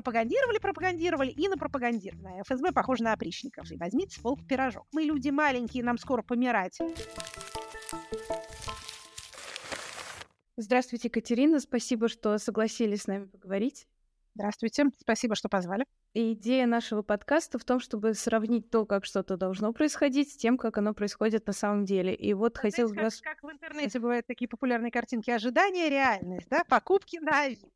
Пропагандировали, пропагандировали и напропагандировали. ФСБ похоже на опричников. Возьмите с полки пирожок. Мы люди маленькие, нам скоро помирать. Здравствуйте, Катерина. Спасибо, что согласились с нами поговорить. Здравствуйте. Спасибо, что позвали. И идея нашего подкаста в том, чтобы сравнить то, как что-то должно происходить, с тем, как оно происходит на самом деле. И вот а хотелось бы... Как, как в интернете бывают такие популярные картинки ожидания, реальность, да? Покупки на Авито.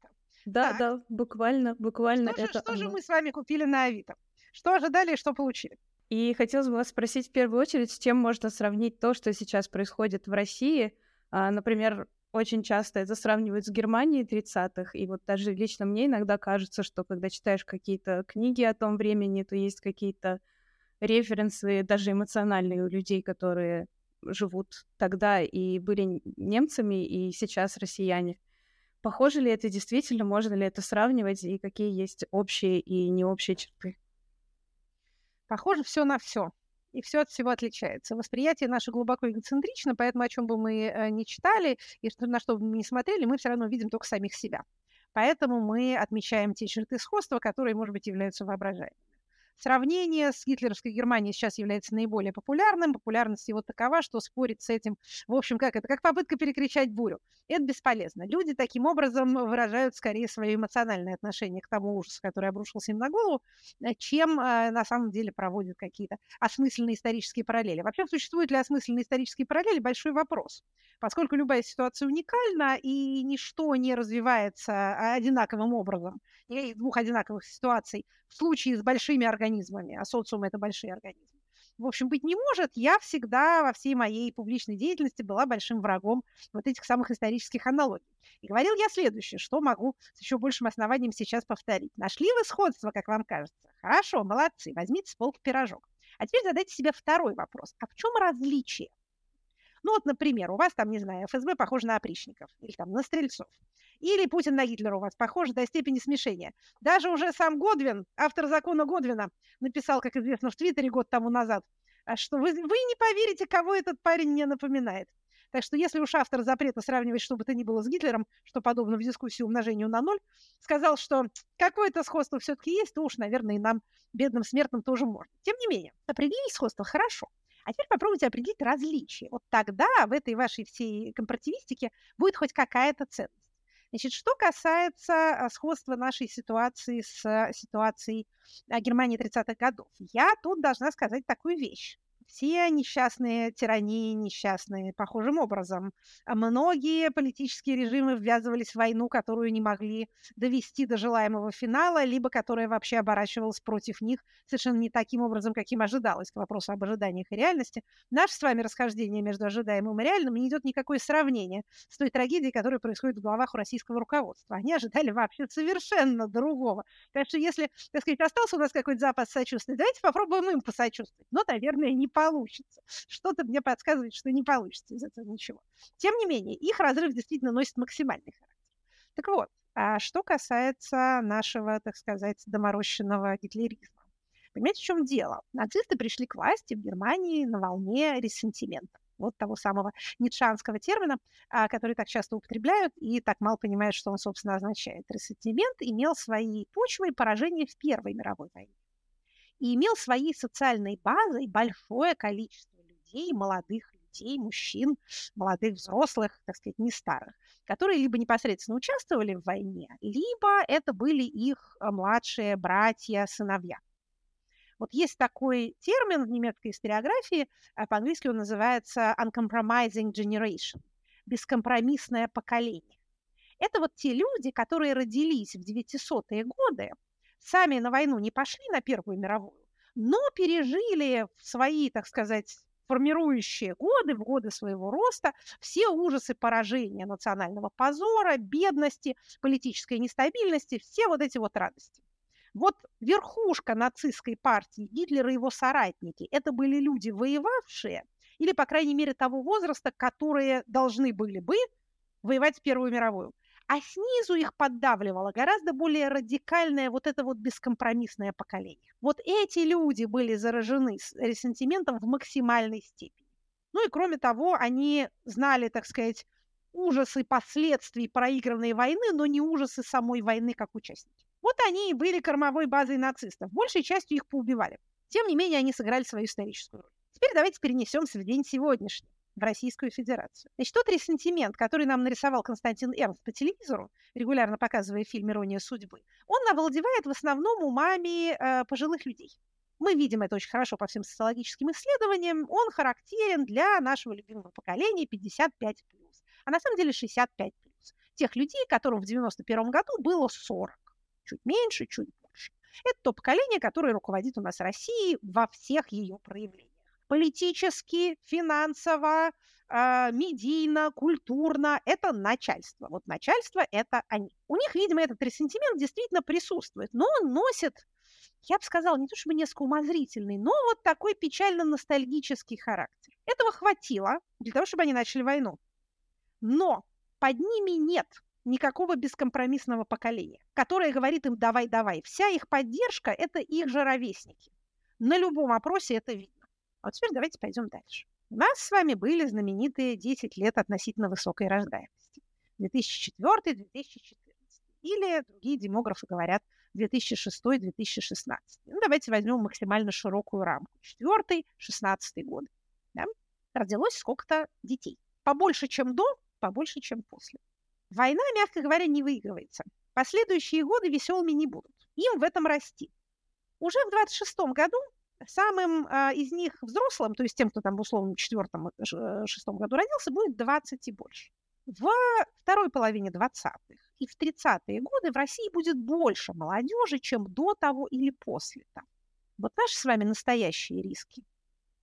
Да, так. да, буквально, буквально что это же, Что оно. же мы с вами купили на Авито? Что ожидали и что получили? И хотелось бы вас спросить в первую очередь, с чем можно сравнить то, что сейчас происходит в России. А, например, очень часто это сравнивают с Германией 30-х, и вот даже лично мне иногда кажется, что когда читаешь какие-то книги о том времени, то есть какие-то референсы, даже эмоциональные у людей, которые живут тогда и были немцами, и сейчас россияне. Похоже ли это действительно, можно ли это сравнивать, и какие есть общие и не общие черты? Похоже все на все и все от всего отличается. Восприятие наше глубоко эгоцентрично, поэтому о чем бы мы э, не читали и на что бы мы не смотрели, мы все равно видим только самих себя. Поэтому мы отмечаем те черты сходства, которые, может быть, являются воображаемыми. Сравнение с гитлеровской Германией сейчас является наиболее популярным. Популярность его такова, что спорить с этим, в общем, как это, как попытка перекричать бурю. Это бесполезно. Люди таким образом выражают скорее свое эмоциональное отношение к тому ужасу, который обрушился им на голову, э, чем э, на самом деле проводят какие-то осмысленные исторические параллели. Вообще, существуют ли осмысленные исторические параллели? Большой вопрос. Поскольку любая ситуация уникальна и ничто не развивается одинаковым образом, никаких двух одинаковых ситуаций в случае с большими организмами, а социум – это большие организмы, в общем, быть не может. Я всегда во всей моей публичной деятельности была большим врагом вот этих самых исторических аналогий. И говорил я следующее, что могу с еще большим основанием сейчас повторить. Нашли вы сходство, как вам кажется? Хорошо, молодцы, возьмите с полки пирожок. А теперь задайте себе второй вопрос. А в чем различие? Ну вот, например, у вас там, не знаю, ФСБ похож на опричников или там на стрельцов. Или Путин на Гитлера у вас похож до степени смешения. Даже уже сам Годвин, автор закона Годвина, написал, как известно, в Твиттере год тому назад, а что вы, вы не поверите, кого этот парень мне напоминает. Так что если уж автор запрета сравнивать что бы то ни было с Гитлером, что подобно в дискуссии умножению на ноль, сказал, что какое-то сходство все-таки есть, то уж, наверное, и нам, бедным смертным, тоже можно. Тем не менее, определить сходство хорошо. А теперь попробуйте определить различия. Вот тогда в этой вашей всей компаративистике будет хоть какая-то ценность. Значит, что касается а, сходства нашей ситуации с а, ситуацией а, Германии 30-х годов, я тут должна сказать такую вещь все несчастные тирании, несчастные похожим образом. Многие политические режимы ввязывались в войну, которую не могли довести до желаемого финала, либо которая вообще оборачивалась против них совершенно не таким образом, каким ожидалось, к вопросу об ожиданиях и реальности. Наше с вами расхождение между ожидаемым и реальным не идет никакое сравнение с той трагедией, которая происходит в головах у российского руководства. Они ожидали вообще совершенно другого. Так что если, так сказать, остался у нас какой-то запас сочувствия, давайте попробуем им посочувствовать. Но, наверное, не получится. Что-то мне подсказывает, что не получится из этого ничего. Тем не менее, их разрыв действительно носит максимальный характер. Так вот, а что касается нашего, так сказать, доморощенного гитлеризма. Понимаете, в чем дело? Нацисты пришли к власти в Германии на волне ресентимента. Вот того самого ницшанского термина, а, который так часто употребляют и так мало понимают, что он, собственно, означает. Ресентимент имел свои почвы и поражения в Первой мировой войне и имел своей социальной базой большое количество людей, молодых людей, мужчин, молодых взрослых, так сказать, не старых, которые либо непосредственно участвовали в войне, либо это были их э, младшие братья, сыновья. Вот есть такой термин в немецкой историографии, э, по-английски он называется uncompromising generation, бескомпромиссное поколение. Это вот те люди, которые родились в 900-е годы, сами на войну не пошли на Первую мировую, но пережили свои, так сказать, формирующие годы, в годы своего роста, все ужасы поражения национального позора, бедности, политической нестабильности, все вот эти вот радости. Вот верхушка нацистской партии, Гитлер и его соратники, это были люди, воевавшие, или, по крайней мере, того возраста, которые должны были бы воевать в Первую мировую а снизу их поддавливало гораздо более радикальное вот это вот бескомпромиссное поколение. Вот эти люди были заражены ресентиментом в максимальной степени. Ну и кроме того, они знали, так сказать, ужасы последствий проигранной войны, но не ужасы самой войны как участники. Вот они и были кормовой базой нацистов. Большей частью их поубивали. Тем не менее, они сыграли свою историческую роль. Теперь давайте перенесемся в день сегодняшний в Российскую Федерацию. Значит, тот ресентимент, который нам нарисовал Константин Эрнст по телевизору, регулярно показывая фильм «Ирония судьбы», он овладевает в основном умами э, пожилых людей. Мы видим это очень хорошо по всем социологическим исследованиям. Он характерен для нашего любимого поколения 55+, а на самом деле 65+. Тех людей, которым в 91 году было 40. Чуть меньше, чуть больше. Это то поколение, которое руководит у нас Россией во всех ее проявлениях политически, финансово, э, медийно, культурно. Это начальство. Вот начальство – это они. У них, видимо, этот ресентимент действительно присутствует, но он носит, я бы сказала, не то чтобы несколько умозрительный, но вот такой печально-ностальгический характер. Этого хватило для того, чтобы они начали войну. Но под ними нет никакого бескомпромиссного поколения, которое говорит им «давай-давай». Вся их поддержка – это их же ровесники. На любом опросе это видно. А вот теперь давайте пойдем дальше. У нас с вами были знаменитые 10 лет относительно высокой рождаемости. 2004-2014. Или другие демографы говорят 2006-2016. Ну, давайте возьмем максимально широкую рамку. 4-16 годы. Да? Родилось сколько-то детей. Побольше, чем до, побольше, чем после. Война, мягко говоря, не выигрывается. Последующие годы веселыми не будут. Им в этом расти. Уже в 26 году самым а, из них взрослым, то есть тем, кто там в условном четвертом, э, э, шестом году родился, будет 20 и больше. В второй половине 20-х и в 30-е годы в России будет больше молодежи, чем до того или после того. Вот наши с вами настоящие риски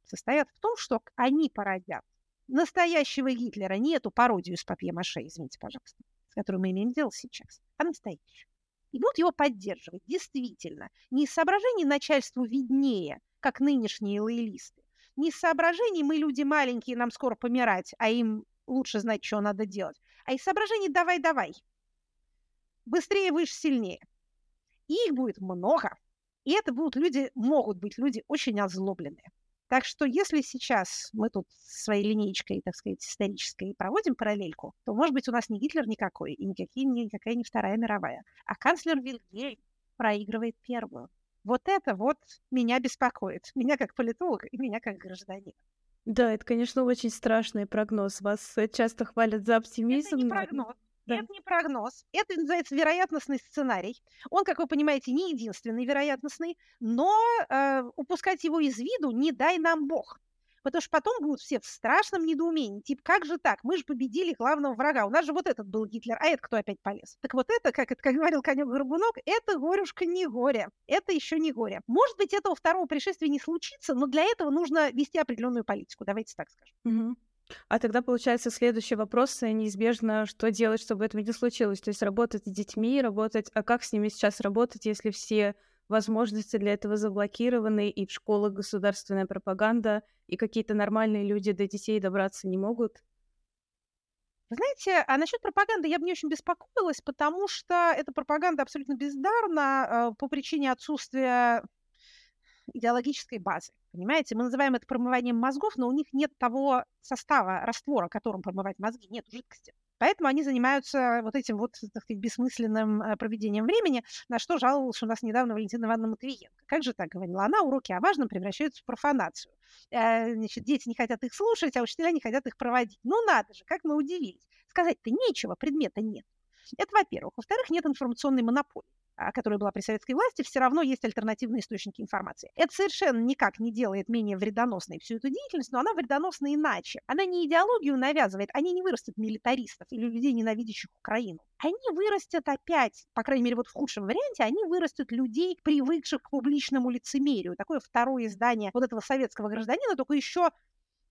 состоят в том, что они породят настоящего Гитлера, не эту пародию с папье-маше, извините, пожалуйста, с которой мы имеем дело сейчас, а настоящую и будут его поддерживать, действительно. Не из соображений начальству виднее, как нынешние лоялисты. Не из соображений мы люди маленькие, нам скоро помирать, а им лучше знать, что надо делать. А из соображений давай-давай. Быстрее, выше, сильнее. И их будет много. И это будут люди, могут быть люди очень озлобленные. Так что если сейчас мы тут своей линейкой, так сказать, исторической проводим параллельку, то, может быть, у нас не Гитлер никакой, и никакие, никакая не Вторая мировая, а канцлер Вильгельм проигрывает первую. Вот это вот меня беспокоит. Меня как политолог и меня как гражданин. Да, это, конечно, очень страшный прогноз. Вас э, часто хвалят за оптимизм. Это не прогноз. Да. Это не прогноз, это называется вероятностный сценарий. Он, как вы понимаете, не единственный вероятностный, но э, упускать его из виду не дай нам Бог. Потому что потом будут все в страшном недоумении. Типа, как же так? Мы же победили главного врага. У нас же вот этот был Гитлер, а это кто опять полез? Так вот это, как, это, как говорил конек Горбунок, это горюшка не горе. Это еще не горе. Может быть, этого второго пришествия не случится, но для этого нужно вести определенную политику. Давайте так скажем. Угу. А тогда получается следующий вопрос э, неизбежно, что делать, чтобы этого не случилось. То есть работать с детьми, работать, а как с ними сейчас работать, если все возможности для этого заблокированы, и в школах государственная пропаганда, и какие-то нормальные люди до детей добраться не могут? знаете, а насчет пропаганды я бы не очень беспокоилась, потому что эта пропаганда абсолютно бездарна э, по причине отсутствия идеологической базы. Понимаете, мы называем это промыванием мозгов, но у них нет того состава, раствора, которым промывать мозги, нет жидкости. Поэтому они занимаются вот этим вот так сказать, бессмысленным э, проведением времени, на что жаловалась у нас недавно Валентина Ивановна Матвиенко. Как же так говорила она, уроки о важном превращаются в профанацию. Э, значит, дети не хотят их слушать, а учителя не хотят их проводить. Ну надо же, как мы удивились. Сказать-то нечего, предмета нет. Это во-первых. Во-вторых, нет информационной монополии. А, которая была при советской власти, все равно есть альтернативные источники информации. Это совершенно никак не делает менее вредоносной всю эту деятельность, но она вредоносна иначе. Она не идеологию навязывает, они не вырастут милитаристов или людей, ненавидящих Украину. Они вырастят опять, по крайней мере, вот в худшем варианте, они вырастут людей, привыкших к публичному лицемерию. Такое второе издание вот этого советского гражданина, только еще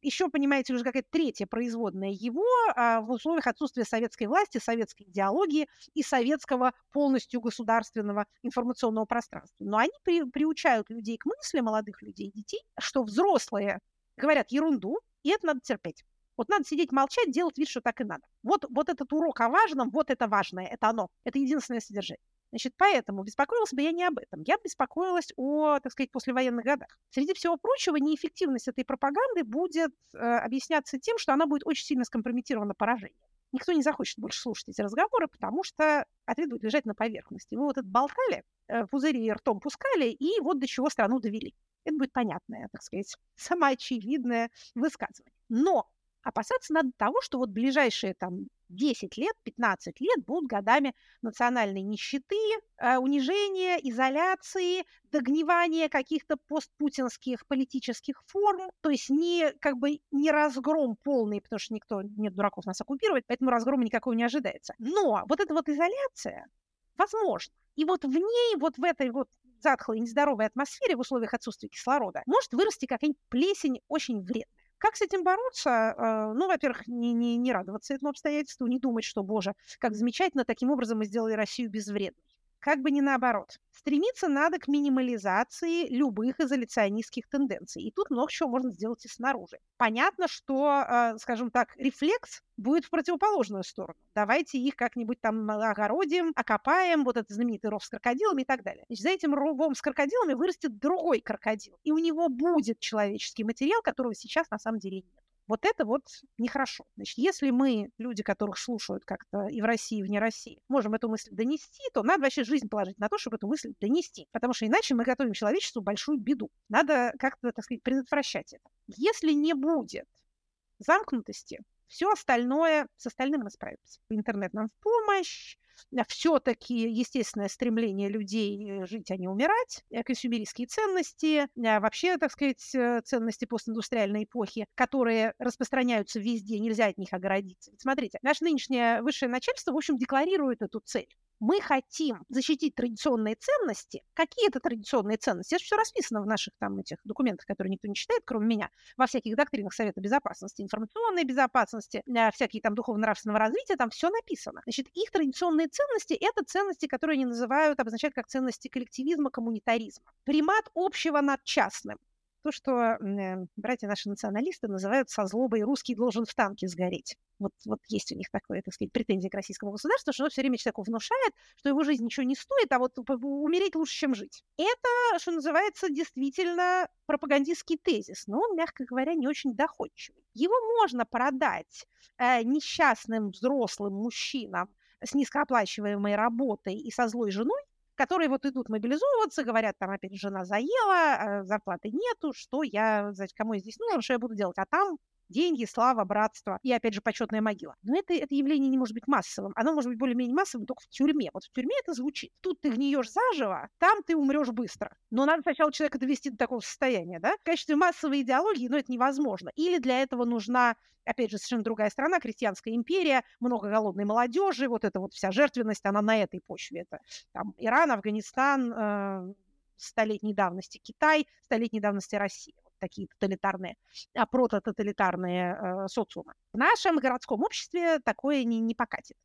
еще, понимаете, уже какая-то третья производная его а, в условиях отсутствия советской власти, советской идеологии и советского полностью государственного информационного пространства. Но они при, приучают людей к мысли, молодых людей, детей, что взрослые говорят ерунду, и это надо терпеть. Вот надо сидеть, молчать, делать вид, что так и надо. Вот, вот этот урок о важном, вот это важное, это оно. Это единственное содержание. Значит, поэтому беспокоилась бы я не об этом. Я беспокоилась о, так сказать, послевоенных годах. Среди всего прочего, неэффективность этой пропаганды будет э, объясняться тем, что она будет очень сильно скомпрометирована поражением. никто не захочет больше слушать эти разговоры, потому что ответ будет лежать на поверхности. Вы вот это болтали, э, пузыри ртом пускали, и вот до чего страну довели. Это будет понятное, так сказать, самоочевидное высказывание. Но опасаться надо того, что вот ближайшие там 10 лет, 15 лет будут годами национальной нищеты, э, унижения, изоляции, догнивания каких-то постпутинских политических форм, то есть не как бы не разгром полный, потому что никто, нет дураков нас оккупировать, поэтому разгрома никакого не ожидается. Но вот эта вот изоляция, возможно, и вот в ней, вот в этой вот затхлой, нездоровой атмосфере в условиях отсутствия кислорода может вырасти какая-нибудь плесень очень вредная. Как с этим бороться? А, ну, во-первых, не, не, не радоваться этому обстоятельству, не думать, что, боже, как замечательно, таким образом мы сделали Россию безвредной. Как бы не наоборот. Стремиться надо к минимализации любых изоляционистских тенденций. И тут много чего можно сделать и снаружи. Понятно, что, а, скажем так, рефлекс будет в противоположную сторону. Давайте их как-нибудь там огородим, окопаем, вот этот знаменитый ров с крокодилами и так далее. Значит, за этим ровом с крокодилами вырастет другой крокодил. И у него будет человеческий материал, которого сейчас на самом деле нет. Вот это вот нехорошо. Значит, если мы, люди, которых слушают как-то и в России, и вне России, можем эту мысль донести, то надо вообще жизнь положить на то, чтобы эту мысль донести. Потому что иначе мы готовим человечеству большую беду. Надо как-то, так сказать, предотвращать это. Если не будет замкнутости, все остальное, с остальным мы справимся. Интернет нам в помощь, все-таки естественное стремление людей э, жить, а не умирать, э, консюмеристские ценности, а вообще, так сказать, э, ценности постиндустриальной эпохи, которые распространяются везде, нельзя от них огородиться. Ведь смотрите, наше нынешнее высшее начальство, в общем, декларирует эту цель мы хотим защитить традиционные ценности. Какие это традиционные ценности? Это все расписано в наших там этих документах, которые никто не читает, кроме меня, во всяких доктринах Совета Безопасности, информационной безопасности, всякие там духовно-нравственного развития, там все написано. Значит, их традиционные ценности – это ценности, которые они называют, обозначают как ценности коллективизма, коммунитаризма. Примат общего над частным то, что э, братья наши националисты называют со злобой «русский должен в танке сгореть». Вот, вот есть у них такое, так сказать, претензия к российскому государству, что оно все время человеку внушает, что его жизнь ничего не стоит, а вот умереть лучше, чем жить. Это, что называется, действительно пропагандистский тезис, но он, мягко говоря, не очень доходчивый. Его можно продать э, несчастным взрослым мужчинам с низкооплачиваемой работой и со злой женой, которые вот идут мобилизовываться, говорят, там опять жена заела, а зарплаты нету, что я, знаете, кому я здесь нужен, что я буду делать, а там деньги, слава, братство и, опять же, почетная могила. Но это, это явление не может быть массовым. Оно может быть более-менее массовым только в тюрьме. Вот в тюрьме это звучит. Тут ты гниешь заживо, там ты умрешь быстро. Но надо сначала человека довести до такого состояния, да? В качестве массовой идеологии, ну, это невозможно. Или для этого нужна, опять же, совершенно другая страна, крестьянская империя, много голодной молодежи, вот эта вот вся жертвенность, она на этой почве. Это там Иран, Афганистан, э, столетней давности Китай, столетней давности Россия такие тоталитарные, а протототалитарные э, социумы. В нашем городском обществе такое не, не покатит.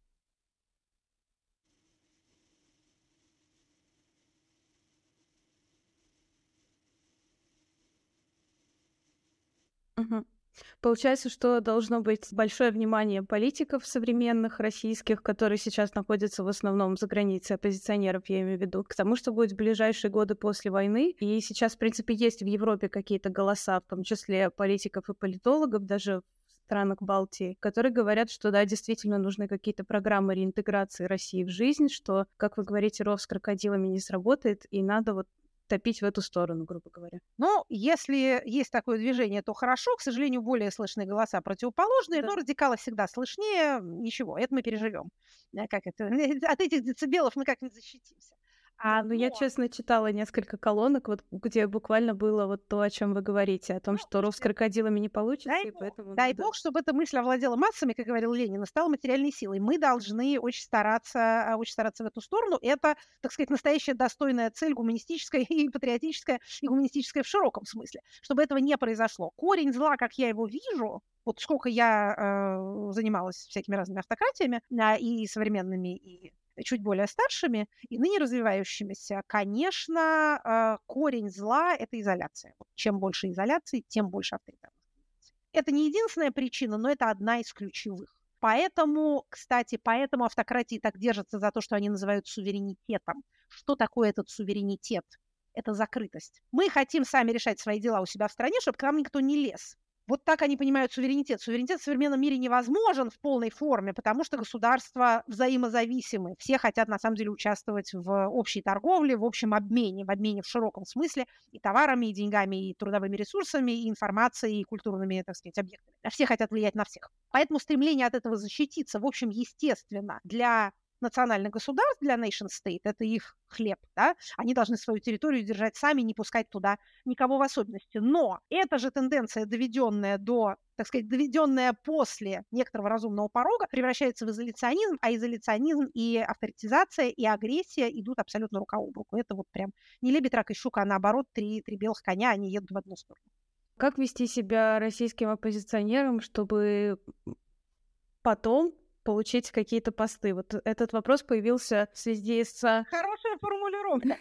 Угу. Получается, что должно быть большое внимание политиков современных российских, которые сейчас находятся в основном за границей, оппозиционеров, я имею в виду, к тому, что будет в ближайшие годы после войны. И сейчас, в принципе, есть в Европе какие-то голоса, в том числе политиков и политологов, даже странах Балтии, которые говорят, что да, действительно нужны какие-то программы реинтеграции России в жизнь, что, как вы говорите, ров с крокодилами не сработает, и надо вот топить в эту сторону, грубо говоря. Ну, если есть такое движение, то хорошо. К сожалению, более слышны голоса противоположные, да. но радикалы всегда слышнее. Ничего, это мы переживем. Э, как это? От этих децибелов мы как-нибудь защитимся. А, ну я честно читала несколько колонок, вот где буквально было вот то, о чем вы говорите, о том, что ров с крокодилами не получится, дай и бог, поэтому... Дай надо... бог, чтобы эта мысль овладела массами, как говорил Ленин, и стала материальной силой. Мы должны очень стараться, а, очень стараться в эту сторону. Это, так сказать, настоящая достойная цель гуманистическая и патриотическая, и гуманистическая в широком смысле. Чтобы этого не произошло. Корень зла, как я его вижу, вот сколько я э, занималась всякими разными автократиями, э, и современными, и чуть более старшими и ныне развивающимися, конечно, а, корень зла – это изоляция. Чем больше изоляции, тем больше авторитарности. Это не единственная причина, но это одна из ключевых. Поэтому, кстати, поэтому автократии так держатся за то, что они называют суверенитетом. Что такое этот суверенитет? Это закрытость. Мы хотим сами решать свои дела у себя в стране, чтобы к нам никто не лез. Вот так они понимают суверенитет. Суверенитет в современном мире невозможен в полной форме, потому что государства взаимозависимы. Все хотят, на самом деле, участвовать в общей торговле, в общем обмене, в обмене в широком смысле и товарами, и деньгами, и трудовыми ресурсами, и информацией, и культурными, так сказать, объектами. Все хотят влиять на всех. Поэтому стремление от этого защититься, в общем, естественно, для национальных государств для nation state, это их хлеб, да, они должны свою территорию держать сами, не пускать туда никого в особенности. Но эта же тенденция, доведенная до, так сказать, доведенная после некоторого разумного порога, превращается в изоляционизм, а изоляционизм и авторитизация, и агрессия идут абсолютно рука об руку. Это вот прям не лебедь, рак и щука, а наоборот, три, три белых коня, они едут в одну сторону. Как вести себя российским оппозиционером, чтобы потом получить какие-то посты? Вот этот вопрос появился в связи с... Хорошая формулировка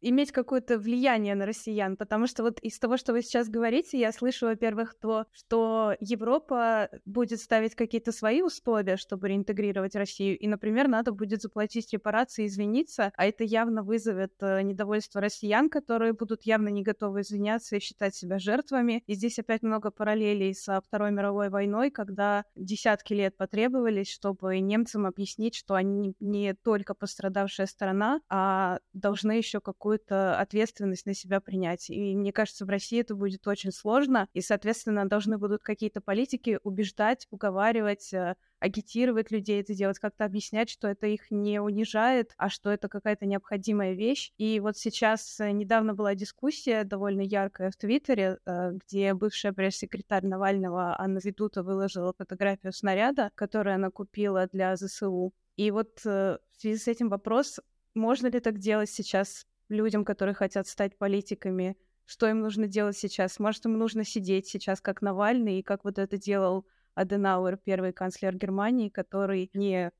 иметь какое-то влияние на россиян, потому что вот из того, что вы сейчас говорите, я слышу, во-первых, то, что Европа будет ставить какие-то свои условия, чтобы реинтегрировать Россию, и, например, надо будет заплатить репарации, извиниться, а это явно вызовет э, недовольство россиян, которые будут явно не готовы извиняться и считать себя жертвами. И здесь опять много параллелей со Второй мировой войной, когда десятки лет потребовались, чтобы немцам объяснить, что они не только пострадавшая сторона, а должны еще какую-то ответственность на себя принять. И мне кажется, в России это будет очень сложно, и, соответственно, должны будут какие-то политики убеждать, уговаривать, э, агитировать людей это делать, как-то объяснять, что это их не унижает, а что это какая-то необходимая вещь. И вот сейчас э, недавно была дискуссия довольно яркая в Твиттере, э, где бывшая пресс-секретарь Навального Анна Ведута выложила фотографию снаряда, который она купила для ЗСУ. И вот в связи с этим вопрос, можно ли так делать сейчас людям, которые хотят стать политиками, что им нужно делать сейчас. Может, им нужно сидеть сейчас, как Навальный, и как вот это делал Аденауэр, первый канцлер Германии, который не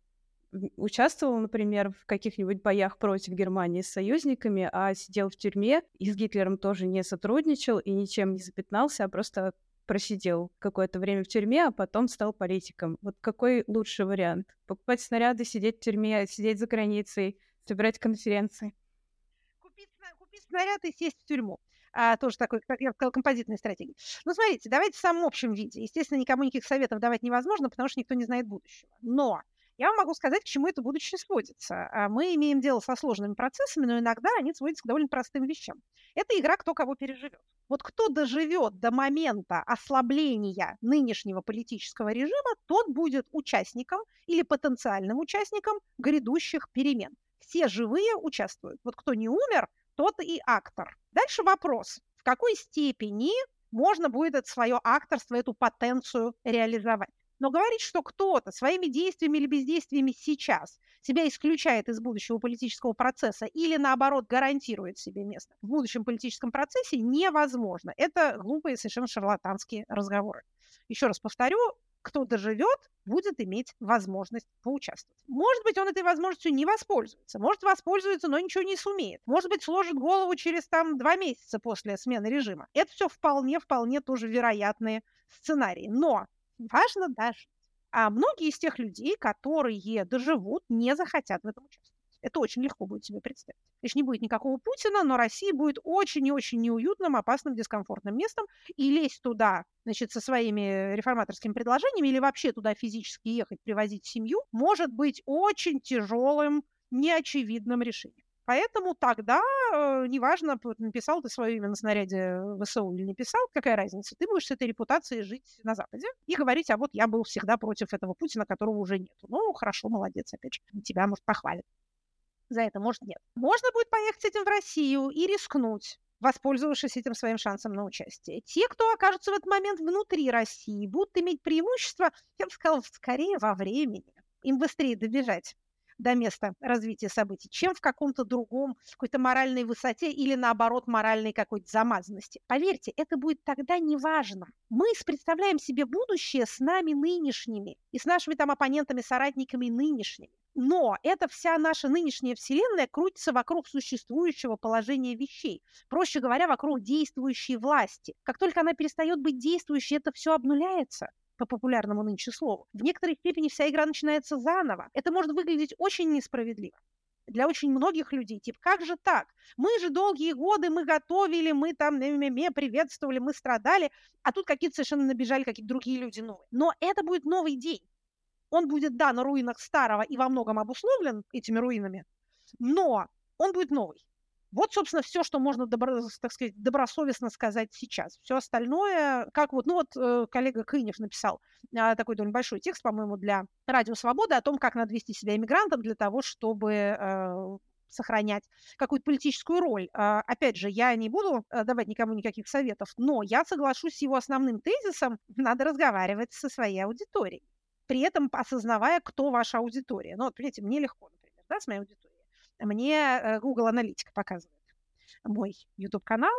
участвовал, например, в каких-нибудь боях против Германии с союзниками, а сидел в тюрьме и с Гитлером тоже не сотрудничал и ничем не запятнался, а просто просидел какое-то время в тюрьме, а потом стал политиком. Вот какой лучший вариант? Покупать снаряды, сидеть в тюрьме, сидеть за границей, собирать конференции? купить снаряд и сесть в тюрьму. А, тоже такой, как я сказала, композитной стратегии. Ну, смотрите, давайте в самом общем виде. Естественно, никому никаких советов давать невозможно, потому что никто не знает будущего. Но я вам могу сказать, к чему это будущее сводится. А, мы имеем дело со сложными процессами, но иногда они сводятся к довольно простым вещам. Это игра «Кто кого переживет». Вот кто доживет до момента ослабления нынешнего политического режима, тот будет участником или потенциальным участником грядущих перемен. Все живые участвуют. Вот кто не умер, тот и актор. Дальше вопрос, в какой степени можно будет это свое акторство, эту потенцию реализовать. Но говорить, что кто-то своими действиями или бездействиями сейчас себя исключает из будущего политического процесса или, наоборот, гарантирует себе место в будущем политическом процессе, невозможно. Это глупые, совершенно шарлатанские разговоры. Еще раз повторю, кто доживет, будет иметь возможность поучаствовать. Может быть, он этой возможностью не воспользуется, может воспользуется, но ничего не сумеет. Может быть, сложит голову через там два месяца после смены режима. Это все вполне-вполне тоже вероятные сценарии. Но важно даже, а многие из тех людей, которые доживут, не захотят в этом участвовать. Это очень легко будет себе представить. Лишь не будет никакого Путина, но Россия будет очень и очень неуютным, опасным, дискомфортным местом. И лезть туда, значит, со своими реформаторскими предложениями или вообще туда физически ехать, привозить семью, может быть очень тяжелым, неочевидным решением. Поэтому тогда, э, неважно, написал ты свое имя на снаряде ВСУ или не писал, какая разница, ты будешь с этой репутацией жить на Западе и говорить, а вот я был всегда против этого Путина, которого уже нет. Ну, хорошо, молодец, опять же, тебя, может, похвалят за это, может, нет. Можно будет поехать с этим в Россию и рискнуть воспользовавшись этим своим шансом на участие. Те, кто окажутся в этот момент внутри России, будут иметь преимущество, я бы сказала, скорее во времени. Им быстрее добежать до места развития событий, чем в каком-то другом, какой-то моральной высоте или, наоборот, моральной какой-то замазанности. Поверьте, это будет тогда неважно. Мы представляем себе будущее с нами нынешними и с нашими там оппонентами, соратниками нынешними. Но эта вся наша нынешняя Вселенная крутится вокруг существующего положения вещей. Проще говоря, вокруг действующей власти. Как только она перестает быть действующей, это все обнуляется по популярному нынче слову. В некоторой степени вся игра начинается заново. Это может выглядеть очень несправедливо. для очень многих людей. Типа, как же так? Мы же долгие годы, мы готовили, мы там ме приветствовали, мы страдали, а тут какие-то совершенно набежали какие-то другие люди новые. Но это будет новый день. Он будет, да, на руинах старого и во многом обусловлен этими руинами, но он будет новый. Вот, собственно, все, что можно, добро, так сказать, добросовестно сказать сейчас. Все остальное, как вот, ну вот э, коллега Кынев написал э, такой довольно большой текст, по-моему, для Радио Свободы о том, как надо вести себя иммигрантом для того, чтобы э, сохранять какую-то политическую роль. А, опять же, я не буду э, давать никому никаких советов, но я соглашусь с его основным тезисом, надо разговаривать со своей аудиторией, при этом осознавая, кто ваша аудитория. Ну, вот, понимаете, мне легко, например, да, с моей аудиторией мне э, Google Аналитика показывает мой YouTube-канал,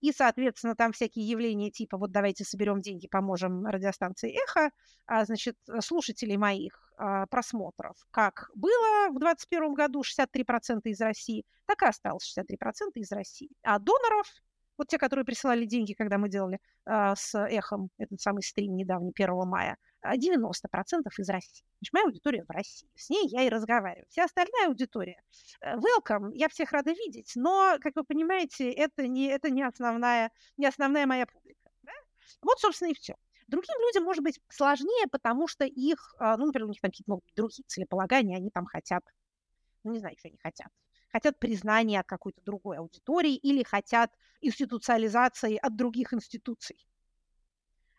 и, соответственно, там всякие явления типа вот давайте соберем деньги, поможем радиостанции «Эхо», а, значит, слушателей моих а, просмотров, как было в 2021 году 63% из России, так и осталось 63% из России. А доноров вот те, которые присылали деньги, когда мы делали э, с эхом этот самый стрим недавний, 1 мая, 90% из России. Значит, моя аудитория в России. С ней я и разговариваю. Вся остальная аудитория, э, welcome, я всех рада видеть, но, как вы понимаете, это не, это не, основная, не основная моя публика. Да? Вот, собственно, и все. Другим людям может быть сложнее, потому что их, ну, например, у них там какие-то ну, другие целеполагания, они там хотят, ну, не знаю, что они хотят хотят признания от какой-то другой аудитории или хотят институциализации от других институций.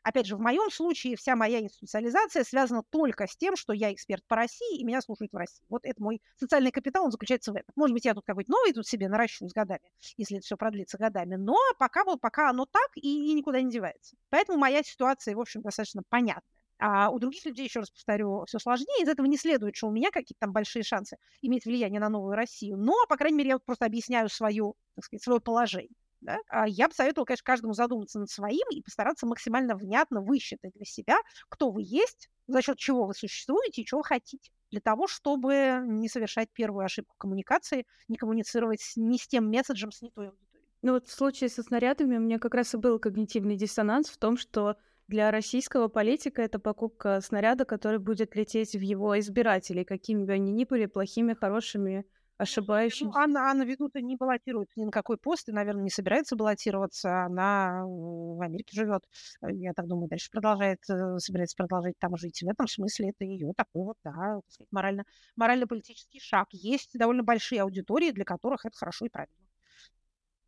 Опять же, в моем случае вся моя институциализация связана только с тем, что я эксперт по России, и меня слушают в России. Вот это мой социальный капитал, он заключается в этом. Может быть, я тут какой-то новый тут себе наращу с годами, если это все продлится годами, но пока, вот, пока оно так и, и никуда не девается. Поэтому моя ситуация, в общем, достаточно понятна. А у других людей, еще раз повторю, все сложнее. Из этого не следует, что у меня какие-то там большие шансы иметь влияние на новую Россию. Но, по крайней мере, я вот просто объясняю свою, так сказать, свое положение. Да? А я бы советовала, конечно, каждому задуматься над своим и постараться максимально внятно высчитать для себя, кто вы есть, за счет чего вы существуете и чего хотите. Для того, чтобы не совершать первую ошибку коммуникации, не коммуницировать не с тем месседжем, с не той аудиторией. Ну вот в случае со снарядами у меня как раз и был когнитивный диссонанс в том, что для российского политика это покупка снаряда, который будет лететь в его избирателей, какими бы они ни были, плохими, хорошими, ошибающимися. Ну, Анна, Анна Ведута не баллотируется ни на какой пост и, наверное, не собирается баллотироваться. Она в Америке живет. Я так думаю, дальше продолжает, э, собирается продолжать там жить. В этом смысле это ее такой вот, да, морально, морально-политический шаг. Есть довольно большие аудитории, для которых это хорошо и правильно.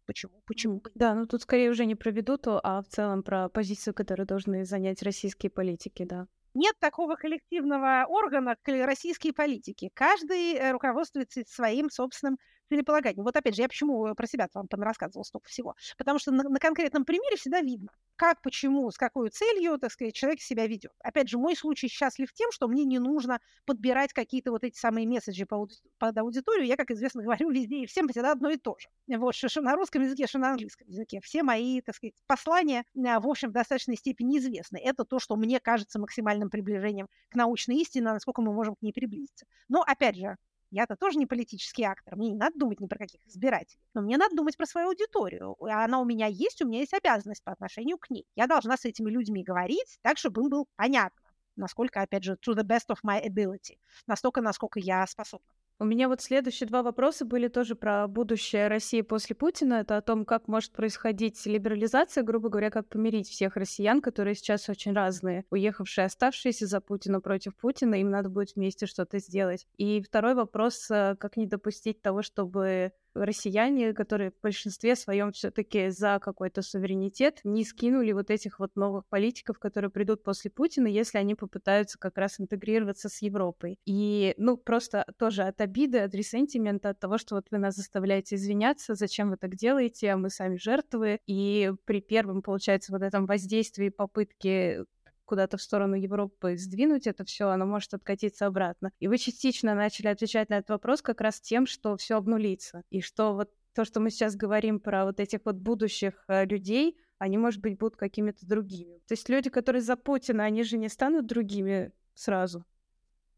Почему? Почему бы? Да, ну тут скорее уже не про ведуту, а в целом про позицию, которую должны занять российские политики, да. Нет такого коллективного органа, как российские политики. Каждый э, руководствуется своим собственным целеполаганием. Вот опять же, я почему про себя вам рассказывала столько всего. Потому что на, на конкретном примере всегда видно, как, почему, с какой целью, так сказать, человек себя ведет. Опять же, мой случай счастлив тем, что мне не нужно подбирать какие-то вот эти самые месседжи по под аудиторию. Я, как известно, говорю везде и всем всегда одно и то же. Вот, что на русском языке, что на английском языке. Все мои, так сказать, послания, а, в общем, в достаточной степени известны. Это то, что мне кажется максимальным приближением к научной истине, насколько мы можем к ней приблизиться. Но, опять же, я-то тоже не политический актор, мне не надо думать ни про каких избирателей, но мне надо думать про свою аудиторию. Она у меня есть, у меня есть обязанность по отношению к ней. Я должна с этими людьми говорить так, чтобы им было понятно, насколько, опять же, to the best of my ability, настолько, насколько я способна. У меня вот следующие два вопроса были тоже про будущее России после Путина. Это о том, как может происходить либерализация, грубо говоря, как помирить всех россиян, которые сейчас очень разные, уехавшие, оставшиеся за Путина против Путина, им надо будет вместе что-то сделать. И второй вопрос, э, как не допустить того, чтобы россияне, которые в большинстве своем все-таки за какой-то суверенитет, не скинули вот этих вот новых политиков, которые придут после Путина, если они попытаются как раз интегрироваться с Европой. И, ну, просто тоже от обиды, от ресентимента, от того, что вот вы нас заставляете извиняться, зачем вы так делаете, а мы сами жертвы. И при первом, получается, вот этом воздействии попытки куда-то в сторону Европы сдвинуть это все, оно может откатиться обратно. И вы частично начали отвечать на этот вопрос как раз тем, что все обнулится. И что вот то, что мы сейчас говорим про вот этих вот будущих э, людей, они, может быть, будут какими-то другими. То есть люди, которые за Путина, они же не станут другими сразу.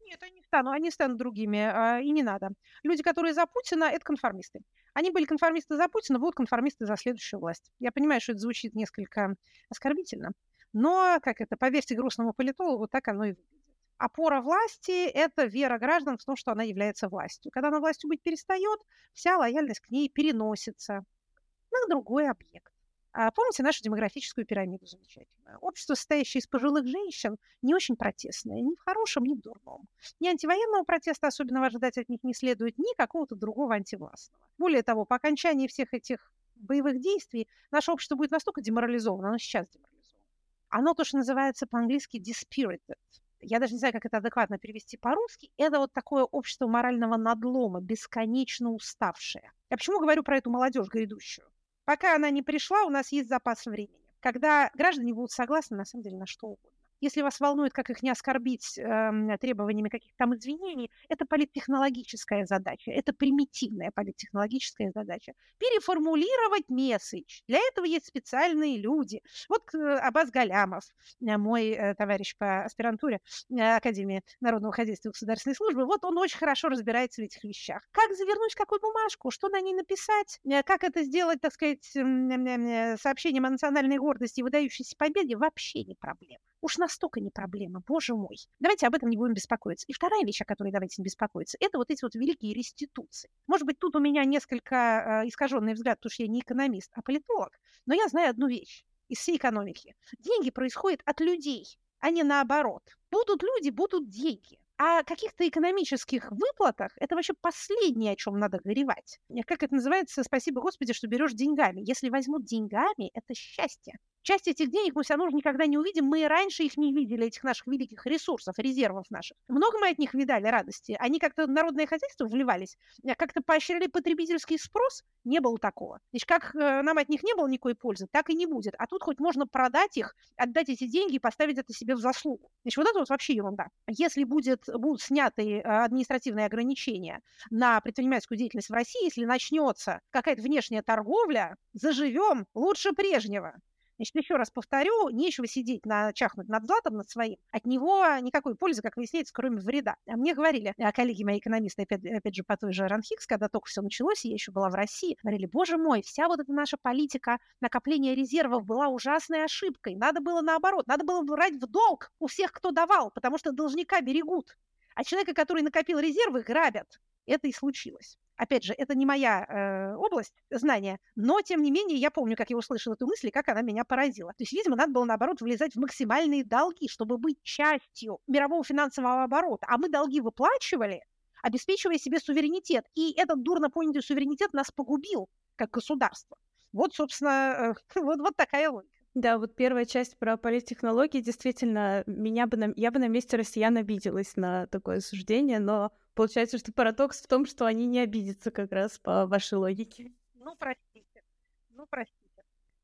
Нет, они станут, они станут другими, а, и не надо. Люди, которые за Путина, это конформисты. Они были конформисты за Путина, будут конформисты за следующую власть. Я понимаю, что это звучит несколько оскорбительно, но, как это, поверьте грустному политологу, так оно и выглядит. Опора власти – это вера граждан в том, что она является властью. Когда она властью быть перестает, вся лояльность к ней переносится на другой объект. А помните нашу демографическую пирамиду замечательную? Общество, состоящее из пожилых женщин, не очень протестное, ни в хорошем, ни в дурном. Ни антивоенного протеста особенно ожидать от них не следует, ни какого-то другого антивластного. Более того, по окончании всех этих боевых действий наше общество будет настолько деморализовано, оно сейчас деморализовано. Оно то, что называется по-английски dispirited. Я даже не знаю, как это адекватно перевести по-русски. Это вот такое общество морального надлома, бесконечно уставшее. Я почему говорю про эту молодежь грядущую? Пока она не пришла, у нас есть запас времени. Когда граждане будут согласны, на самом деле, на что угодно. Если вас волнует, как их не оскорбить э, требованиями каких-то там извинений, это политтехнологическая задача, это примитивная политтехнологическая задача. Переформулировать месседж. Для этого есть специальные люди. Вот э, Абаз Галямов, э, мой э, товарищ по аспирантуре э, Академии народного хозяйства и государственной службы, вот он очень хорошо разбирается в этих вещах. Как завернуть какую бумажку, что на ней написать, э, как это сделать, так сказать, сообщением о национальной гордости и выдающейся победе, вообще не проблема. Уж настолько не проблема, боже мой. Давайте об этом не будем беспокоиться. И вторая вещь, о которой давайте не беспокоиться, это вот эти вот великие реституции. Может быть, тут у меня несколько э, искаженный взгляд, потому что я не экономист, а политолог, но я знаю одну вещь из всей экономики. Деньги происходят от людей, а не наоборот. Будут люди, будут деньги. А каких-то экономических выплатах это вообще последнее, о чем надо горевать. Как это называется? Спасибо Господи, что берешь деньгами. Если возьмут деньгами, это счастье. Часть этих денег мы все равно никогда не увидим. Мы и раньше их не видели, этих наших великих ресурсов, резервов наших. Много мы от них видали радости. Они как-то в народное хозяйство вливались, а как-то поощряли потребительский спрос. Не было такого. Значит, как э, нам от них не было никакой пользы, так и не будет. А тут хоть можно продать их, отдать эти деньги и поставить это себе в заслугу. Значит, вот это вот вообще ерунда. Если будет, будут сняты э, административные ограничения на предпринимательскую деятельность в России, если начнется какая-то внешняя торговля, заживем лучше прежнего. Значит, еще раз повторю, нечего сидеть на, чахнуть над златом, над своим. От него никакой пользы, как выясняется, кроме вреда. А мне говорили, а коллеги мои экономисты, опять, опять же, по той же Ранхикс, когда только все началось, и я еще была в России, говорили, боже мой, вся вот эта наша политика накопления резервов была ужасной ошибкой. Надо было наоборот, надо было брать в долг у всех, кто давал, потому что должника берегут. А человека, который накопил резервы, грабят. Это и случилось. Опять же, это не моя э, область знания, но, тем не менее, я помню, как я услышала эту мысль и как она меня поразила. То есть, видимо, надо было, наоборот, влезать в максимальные долги, чтобы быть частью мирового финансового оборота. А мы долги выплачивали, обеспечивая себе суверенитет. И этот дурно понятый суверенитет нас погубил как государство. Вот, собственно, э, вот, вот такая логика. Да, вот первая часть про политтехнологии действительно меня бы на, я бы на месте россиян обиделась на такое суждение, но Получается, что парадокс в том, что они не обидятся как раз по вашей логике. Ну, простите. Ну, простите.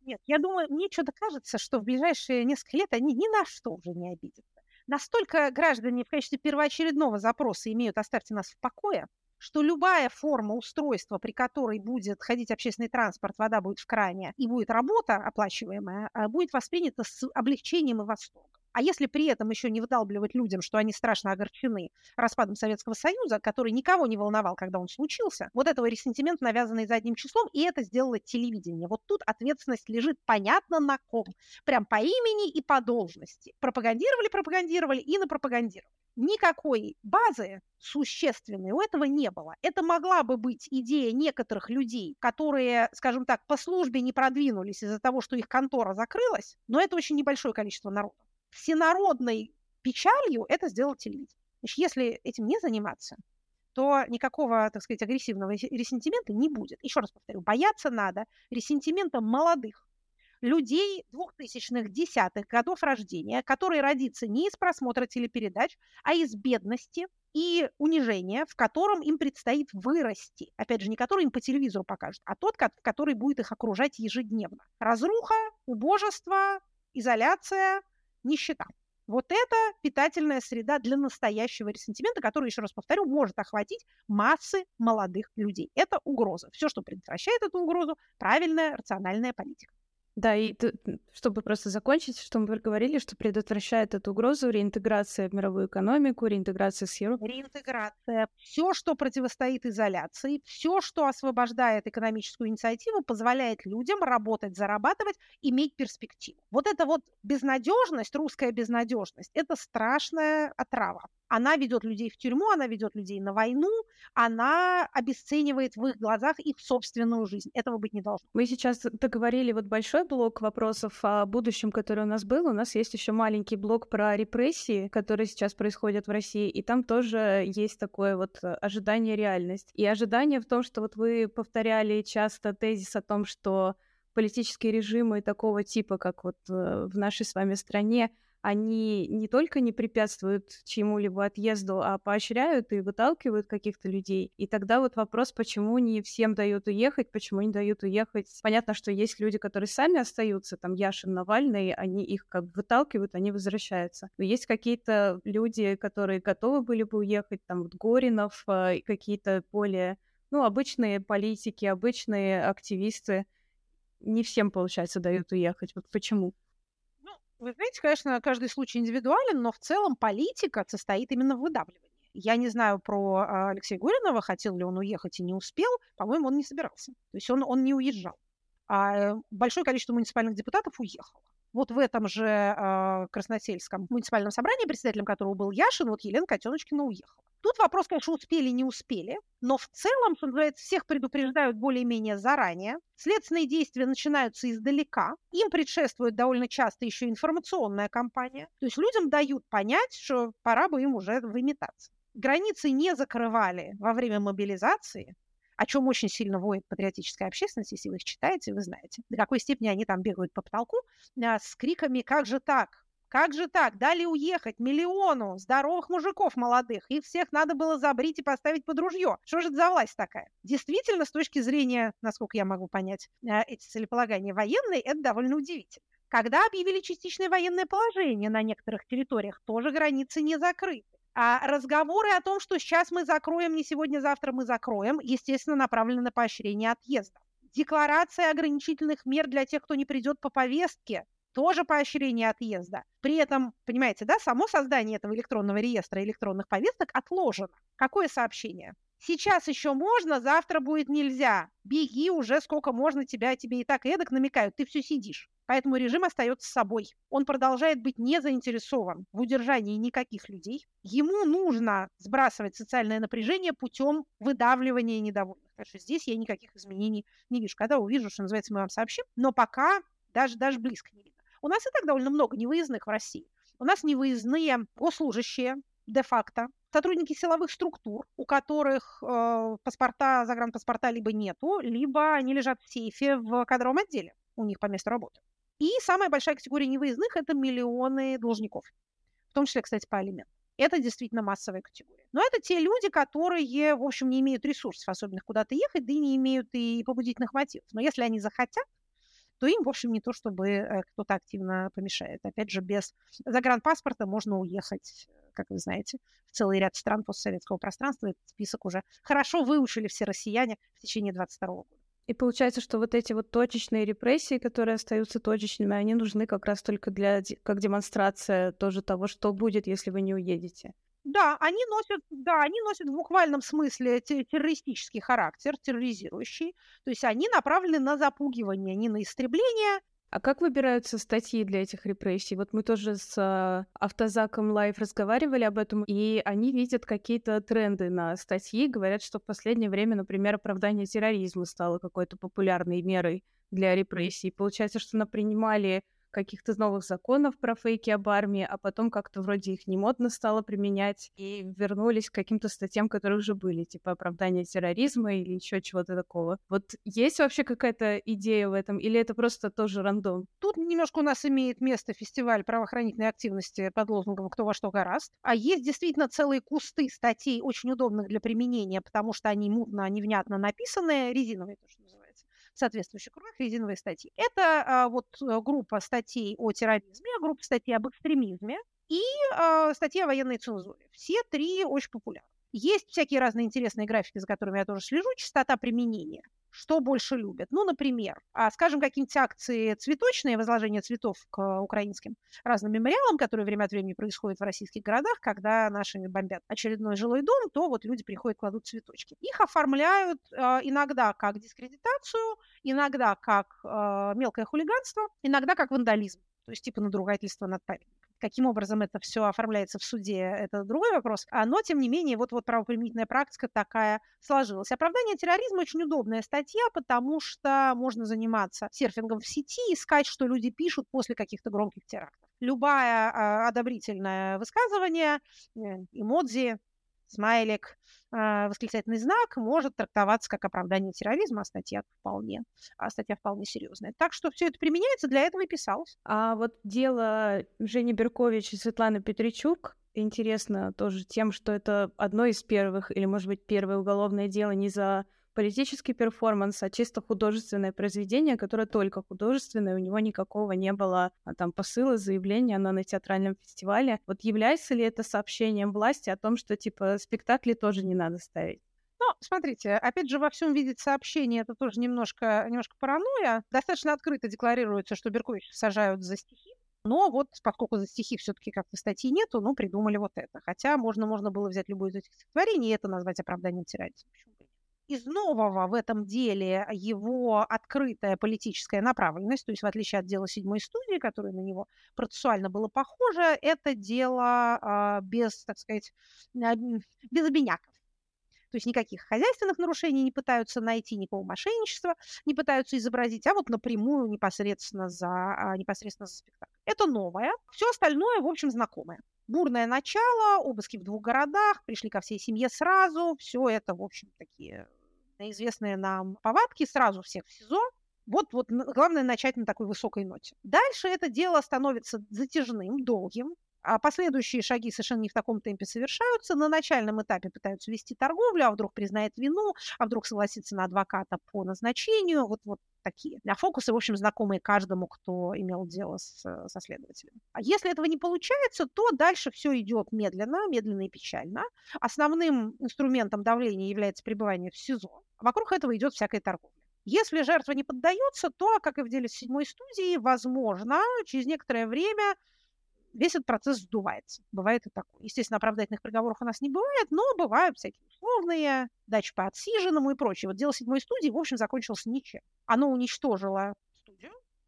Нет, я думаю, мне что-то кажется, что в ближайшие несколько лет они ни на что уже не обидятся. Настолько граждане в качестве первоочередного запроса имеют «оставьте нас в покое», что любая форма устройства, при которой будет ходить общественный транспорт, вода будет в кране и будет работа оплачиваемая, а, будет воспринята с облегчением и восторгом. А если при этом еще не выдалбливать людям, что они страшно огорчены распадом Советского Союза, который никого не волновал, когда он случился, вот этого ресентимент, навязанный задним числом, и это сделало телевидение. Вот тут ответственность лежит понятно на ком. Прям по имени и по должности. Пропагандировали, пропагандировали и напропагандировали. Никакой базы существенной у этого не было. Это могла бы быть идея некоторых людей, которые, скажем так, по службе не продвинулись из-за того, что их контора закрылась, но это очень небольшое количество народа всенародной печалью это сделал телевидение. Если этим не заниматься, то никакого, так сказать, агрессивного ресентимента не будет. Еще раз повторю, бояться надо ресентимента молодых людей двухтысячных десятых годов рождения, которые родятся не из просмотра телепередач, а из бедности и унижения, в котором им предстоит вырасти. Опять же, не который им по телевизору покажут, а тот, который будет их окружать ежедневно. Разруха, убожество, изоляция, нищета. Вот это питательная среда для настоящего ресентимента, который, еще раз повторю, может охватить массы молодых людей. Это угроза. Все, что предотвращает эту угрозу, правильная рациональная политика. Да, и чтобы просто закончить, что мы говорили, что предотвращает эту угрозу реинтеграция в мировую экономику, реинтеграция с Европой. Реинтеграция. Все, что противостоит изоляции, все, что освобождает экономическую инициативу, позволяет людям работать, зарабатывать, иметь перспективу. Вот эта вот безнадежность, русская безнадежность, это страшная отрава. Она ведет людей в тюрьму, она ведет людей на войну, она обесценивает в их глазах их собственную жизнь. Этого быть не должно. Мы сейчас договорили вот большой блок вопросов о будущем, который у нас был. У нас есть еще маленький блок про репрессии, которые сейчас происходят в России, и там тоже есть такое вот ожидание реальность. И ожидание в том, что вот вы повторяли часто тезис о том, что политические режимы такого типа, как вот э, в нашей с вами стране, они не только не препятствуют чему-либо отъезду, а поощряют и выталкивают каких-то людей. И тогда вот вопрос, почему не всем дают уехать, почему не дают уехать. Понятно, что есть люди, которые сами остаются, там Яшин, Навальный, они их как бы выталкивают, они возвращаются. Но есть какие-то люди, которые готовы были бы уехать, там вот Горинов, а, какие-то более, ну, обычные политики, обычные активисты. Не всем, получается, дают уехать. Вот почему? Вы знаете, конечно, каждый случай индивидуален, но в целом политика состоит именно в выдавливании. Я не знаю про а, Алексея Горинова, хотел ли он уехать и не успел. По-моему, он не собирался. То есть он, он не уезжал. А э, большое количество муниципальных депутатов уехало. Вот в этом же э, Красносельском муниципальном собрании, председателем которого был Яшин, вот Елена Котеночкина уехала. Тут вопрос, конечно, успели, не успели, но в целом, что называется, всех предупреждают более-менее заранее. Следственные действия начинаются издалека. Им предшествует довольно часто еще информационная кампания. То есть людям дают понять, что пора бы им уже выметаться. Границы не закрывали во время мобилизации, о чем очень сильно воет патриотическая общественность, если вы их читаете, вы знаете, до какой степени они там бегают по потолку а, с криками «Как же так? Как же так? Дали уехать миллиону здоровых мужиков молодых. Их всех надо было забрить и поставить под ружье. Что же это за власть такая? Действительно, с точки зрения, насколько я могу понять, а, эти целеполагания военные, это довольно удивительно. Когда объявили частичное военное положение на некоторых территориях, тоже границы не закрыты. А разговоры о том, что сейчас мы закроем, не сегодня, завтра мы закроем, естественно, направлены на поощрение отъезда. Декларация ограничительных мер для тех, кто не придет по повестке, тоже поощрение отъезда. При этом, понимаете, да, само создание этого электронного реестра электронных повесток отложено. Какое сообщение? Сейчас еще можно, завтра будет нельзя. Беги уже сколько можно, тебя тебе и так эдак намекают, ты все сидишь. Поэтому режим остается с собой. Он продолжает быть не заинтересован в удержании никаких людей. Ему нужно сбрасывать социальное напряжение путем выдавливания недовольных. Так что здесь я никаких изменений не вижу. Когда увижу, что называется, мы вам сообщим. Но пока даже, даже близко не видно. У нас и так довольно много невыездных в России. У нас невыездные госслужащие де-факто, сотрудники силовых структур, у которых э, паспорта, загранпаспорта либо нету, либо они лежат в сейфе в кадровом отделе у них по месту работы. И самая большая категория невыездных – это миллионы должников, в том числе, кстати, по алиментам. Это действительно массовая категория. Но это те люди, которые, в общем, не имеют ресурсов особенных куда-то ехать, да и не имеют и побудительных мотивов. Но если они захотят, то им, в общем, не то, чтобы э, кто-то активно помешает. Опять же, без загранпаспорта можно уехать, как вы знаете, в целый ряд стран постсоветского пространства. Этот список уже хорошо выучили все россияне в течение 22 года. И получается, что вот эти вот точечные репрессии, которые остаются точечными, они нужны как раз только для как демонстрация тоже того, что будет, если вы не уедете. Да, они носят, да, они носят в буквальном смысле террористический характер, терроризирующий. То есть они направлены на запугивание, не на истребление, а как выбираются статьи для этих репрессий? Вот мы тоже с э, Автозаком Live разговаривали об этом, и они видят какие-то тренды на статьи, говорят, что в последнее время, например, оправдание терроризма стало какой-то популярной мерой для репрессий. Получается, что напринимали каких-то новых законов про фейки об армии, а потом как-то вроде их не модно стало применять, и вернулись к каким-то статьям, которые уже были, типа оправдание терроризма или еще чего-то такого. Вот есть вообще какая-то идея в этом, или это просто тоже рандом? Тут немножко у нас имеет место фестиваль правоохранительной активности под лозунгом «Кто во что гораст», а есть действительно целые кусты статей, очень удобных для применения, потому что они мутно, невнятно написаны, резиновые, то, соответствующих кругах резиновые статьи. Это а, вот э, группа статей о терроризме, группа статей об экстремизме и а, статьи о военной цензуре. Все три очень популярны. Есть всякие разные интересные графики, за которыми я тоже слежу, частота применения. Что больше любят. Ну, например, а, скажем, какие-нибудь акции цветочные, возложение цветов к украинским разным мемориалам, которые время от времени происходят в российских городах, когда нашими бомбят очередной жилой дом, то вот люди приходят, кладут цветочки. Их оформляют э, иногда как дискредитацию, иногда как э, мелкое хулиганство, иногда как вандализм, то есть типа надругательство над памятником. Каким образом это все оформляется в суде, это другой вопрос. Но, тем не менее, вот, вот правоприменительная практика такая сложилась. Оправдание терроризма очень удобная статья, потому что можно заниматься серфингом в сети, искать, что люди пишут после каких-то громких терактов. Любое а, одобрительное высказывание, э, эмодзи, смайлик, восклицательный знак может трактоваться как оправдание терроризма, а статья вполне, а статья вполне серьезная. Так что все это применяется, для этого и писалось. А вот дело Жени Беркович и Светланы Петричук интересно тоже тем, что это одно из первых, или, может быть, первое уголовное дело не за политический перформанс, а чисто художественное произведение, которое только художественное, у него никакого не было а, там посыла, заявления, оно на театральном фестивале. Вот является ли это сообщением власти о том, что типа спектакли тоже не надо ставить? Ну, смотрите, опять же, во всем видеть сообщение, это тоже немножко, немножко паранойя. Достаточно открыто декларируется, что Беркович сажают за стихи. Но вот поскольку за стихи все-таки как-то статьи нету, ну, придумали вот это. Хотя можно, можно было взять любое из этих стихотворений и это назвать оправданием терроризма. Почему из нового в этом деле его открытая политическая направленность, то есть в отличие от дела седьмой студии, которое на него процессуально было похоже, это дело а, без, так сказать, без обиняков. То есть никаких хозяйственных нарушений не пытаются найти, никакого мошенничества не пытаются изобразить, а вот напрямую непосредственно за, а, непосредственно за спектакль. Это новое. Все остальное, в общем, знакомое. Бурное начало, обыски в двух городах, пришли ко всей семье сразу. Все это, в общем, такие известные нам повадки, сразу всех в СИЗО. Вот, вот главное начать на такой высокой ноте. Дальше это дело становится затяжным, долгим, а последующие шаги совершенно не в таком темпе совершаются. На начальном этапе пытаются вести торговлю, а вдруг признает вину, а вдруг согласится на адвоката по назначению. Вот, вот такие. А фокусы, в общем, знакомые каждому, кто имел дело с, со следователем. А если этого не получается, то дальше все идет медленно, медленно и печально. Основным инструментом давления является пребывание в СИЗО. Вокруг этого идет всякая торговля. Если жертва не поддается, то, как и в деле седьмой студии, возможно, через некоторое время весь этот процесс сдувается. Бывает и такое. Естественно, оправдательных приговоров у нас не бывает, но бывают всякие условные, дачи по отсиженному и прочее. Вот дело седьмой студии, в общем, закончилось ничем. Оно уничтожило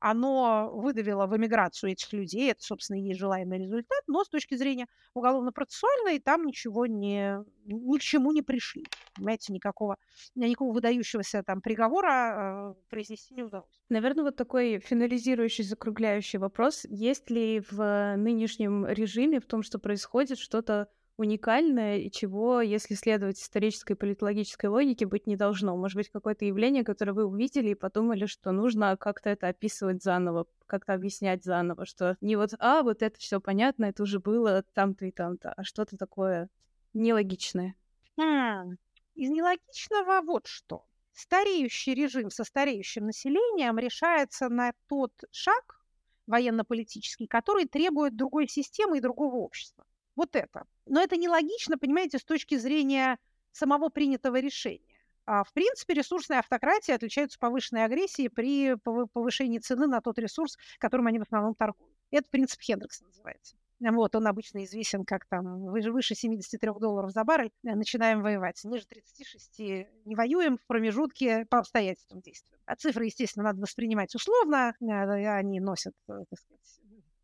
оно выдавило в эмиграцию этих людей, это, собственно, и есть желаемый результат, но с точки зрения уголовно-процессуальной там ничего не, ни к чему не пришли. Понимаете, никакого, никакого выдающегося там приговора э, произнести не удалось. Наверное, вот такой финализирующий, закругляющий вопрос. Есть ли в нынешнем режиме, в том, что происходит, что-то уникальное и чего, если следовать исторической политологической логике, быть не должно. Может быть, какое-то явление, которое вы увидели и подумали, что нужно как-то это описывать заново, как-то объяснять заново, что не вот, а, вот это все понятно, это уже было там-то и там-то, а что-то такое нелогичное. Хм. Из нелогичного вот что. Стареющий режим со стареющим населением решается на тот шаг военно-политический, который требует другой системы и другого общества. Вот это. Но это нелогично, понимаете, с точки зрения самого принятого решения. А в принципе, ресурсные автократии отличаются повышенной агрессией при повышении цены на тот ресурс, которым они в основном торгуют. Это принцип Хендрикса называется. Вот, он обычно известен как там выше 73 долларов за баррель, э, начинаем воевать. Ниже 36 не воюем, в промежутке по обстоятельствам действуем. А цифры, естественно, надо воспринимать условно, э, они носят, э, так сказать,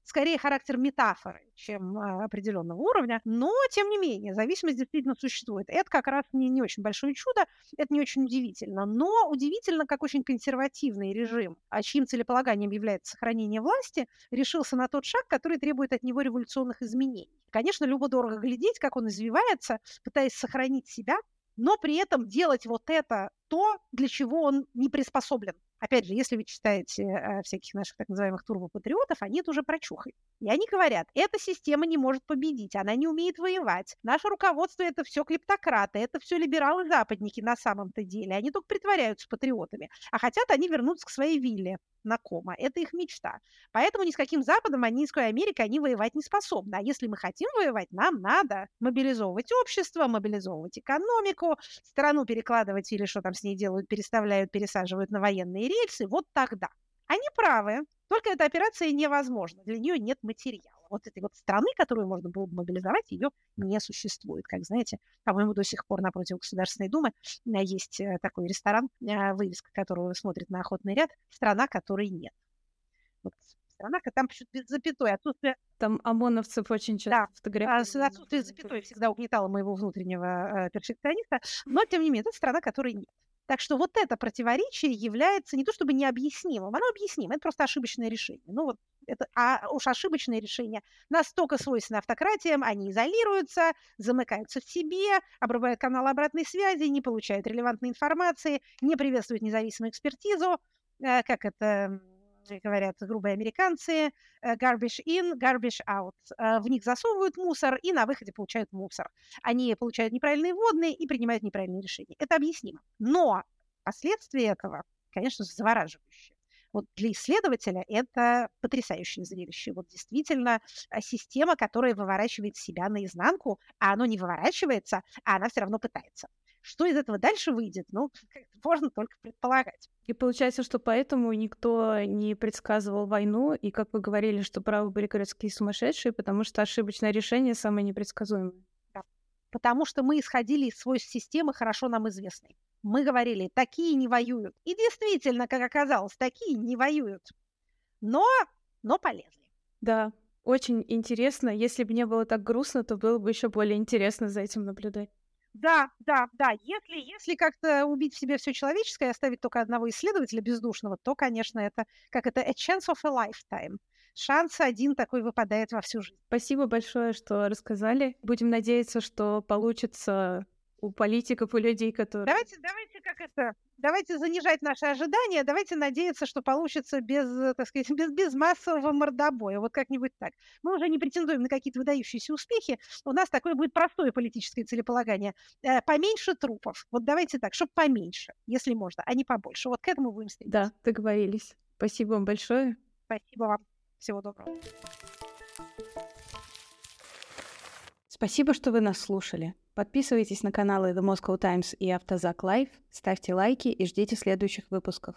скорее характер метафоры, чем а, определенного уровня, но, тем не менее, зависимость действительно существует. Это как раз не, не очень большое чудо, это не очень удивительно, но удивительно, как очень консервативный режим, а чьим целеполаганием является сохранение власти, решился на тот шаг, который требует от него революционных изменений. Конечно, любо-дорого глядеть, как он извивается, пытаясь сохранить себя, но при этом делать вот это то, для чего он не приспособлен. Опять же, если вы читаете э, всяких наших так называемых турбопатриотов, они это уже прочухали. И они говорят, эта система не может победить, она не умеет воевать. Наше руководство это все клептократы, это все либералы-западники на самом-то деле. Они только притворяются патриотами. А хотят они вернуться к своей вилле знакомо, это их мечта. Поэтому ни с каким Западом, а ни с какой Америкой они воевать не способны. А если мы хотим воевать, нам надо мобилизовывать общество, мобилизовывать экономику, страну перекладывать или что там с ней делают, переставляют, пересаживают на военные рельсы, вот тогда. Они правы, только эта операция невозможна, для нее нет материала. Вот этой вот страны, которую можно было бы мобилизовать, ее не существует. Как знаете, по-моему, до сих пор напротив Государственной Думы э, есть э, такой ресторан, э, вывеска которого смотрит на охотный ряд, страна, которой нет. Вот страна, там почему-то без запятой, отсутствие... Там ОМОНовцев очень часто да, фотографируют. А отсутствие запятой всегда угнетало моего внутреннего перфекциониста, но, тем не менее, это страна, которой нет. Так что вот это противоречие является не то чтобы необъяснимым, оно объяснимо, это просто ошибочное решение. Ну вот это, а уж ошибочные решения настолько свойственны автократиям, они изолируются, замыкаются в себе, обрубают канал обратной связи, не получают релевантной информации, не приветствуют независимую экспертизу, э, как это говорят грубые американцы, э, garbage in, garbage out. Э, в них засовывают мусор и на выходе получают мусор. Они получают неправильные водные и принимают неправильные решения. Это объяснимо. Но последствия этого, конечно, завораживающие. Вот для исследователя это потрясающее зрелище. Вот действительно э, система, которая выворачивает себя наизнанку, а оно не выворачивается, а она все равно пытается. Что из этого дальше выйдет, ну, можно только предполагать. И получается, что поэтому никто не предсказывал войну, и, как вы говорили, что правы были городские сумасшедшие, потому что ошибочное решение самое непредсказуемое. Да. Потому что мы исходили из свой системы, хорошо нам известной. Мы говорили, такие не воюют. И действительно, как оказалось, такие не воюют. Но, но полезли. Да, очень интересно. Если бы не было так грустно, то было бы еще более интересно за этим наблюдать. Да, да, да. Если, если как-то убить в себе все человеческое и оставить только одного исследователя бездушного, то, конечно, это как это a chance of a lifetime. Шанс один такой выпадает во всю жизнь. Спасибо большое, что рассказали. Будем надеяться, что получится у политиков, у людей, которые... Давайте, давайте как это, давайте занижать наши ожидания, давайте надеяться, что получится без, так сказать, без, без массового мордобоя, вот как-нибудь так. Мы уже не претендуем на какие-то выдающиеся успехи, у нас такое будет простое политическое целеполагание. Э, поменьше трупов, вот давайте так, чтобы поменьше, если можно, а не побольше. Вот к этому будем стремиться. Да, договорились. Спасибо вам большое. Спасибо вам. Всего доброго. Спасибо, что вы нас слушали. Подписывайтесь на каналы The Moscow Times и Автозак Live, ставьте лайки и ждите следующих выпусков.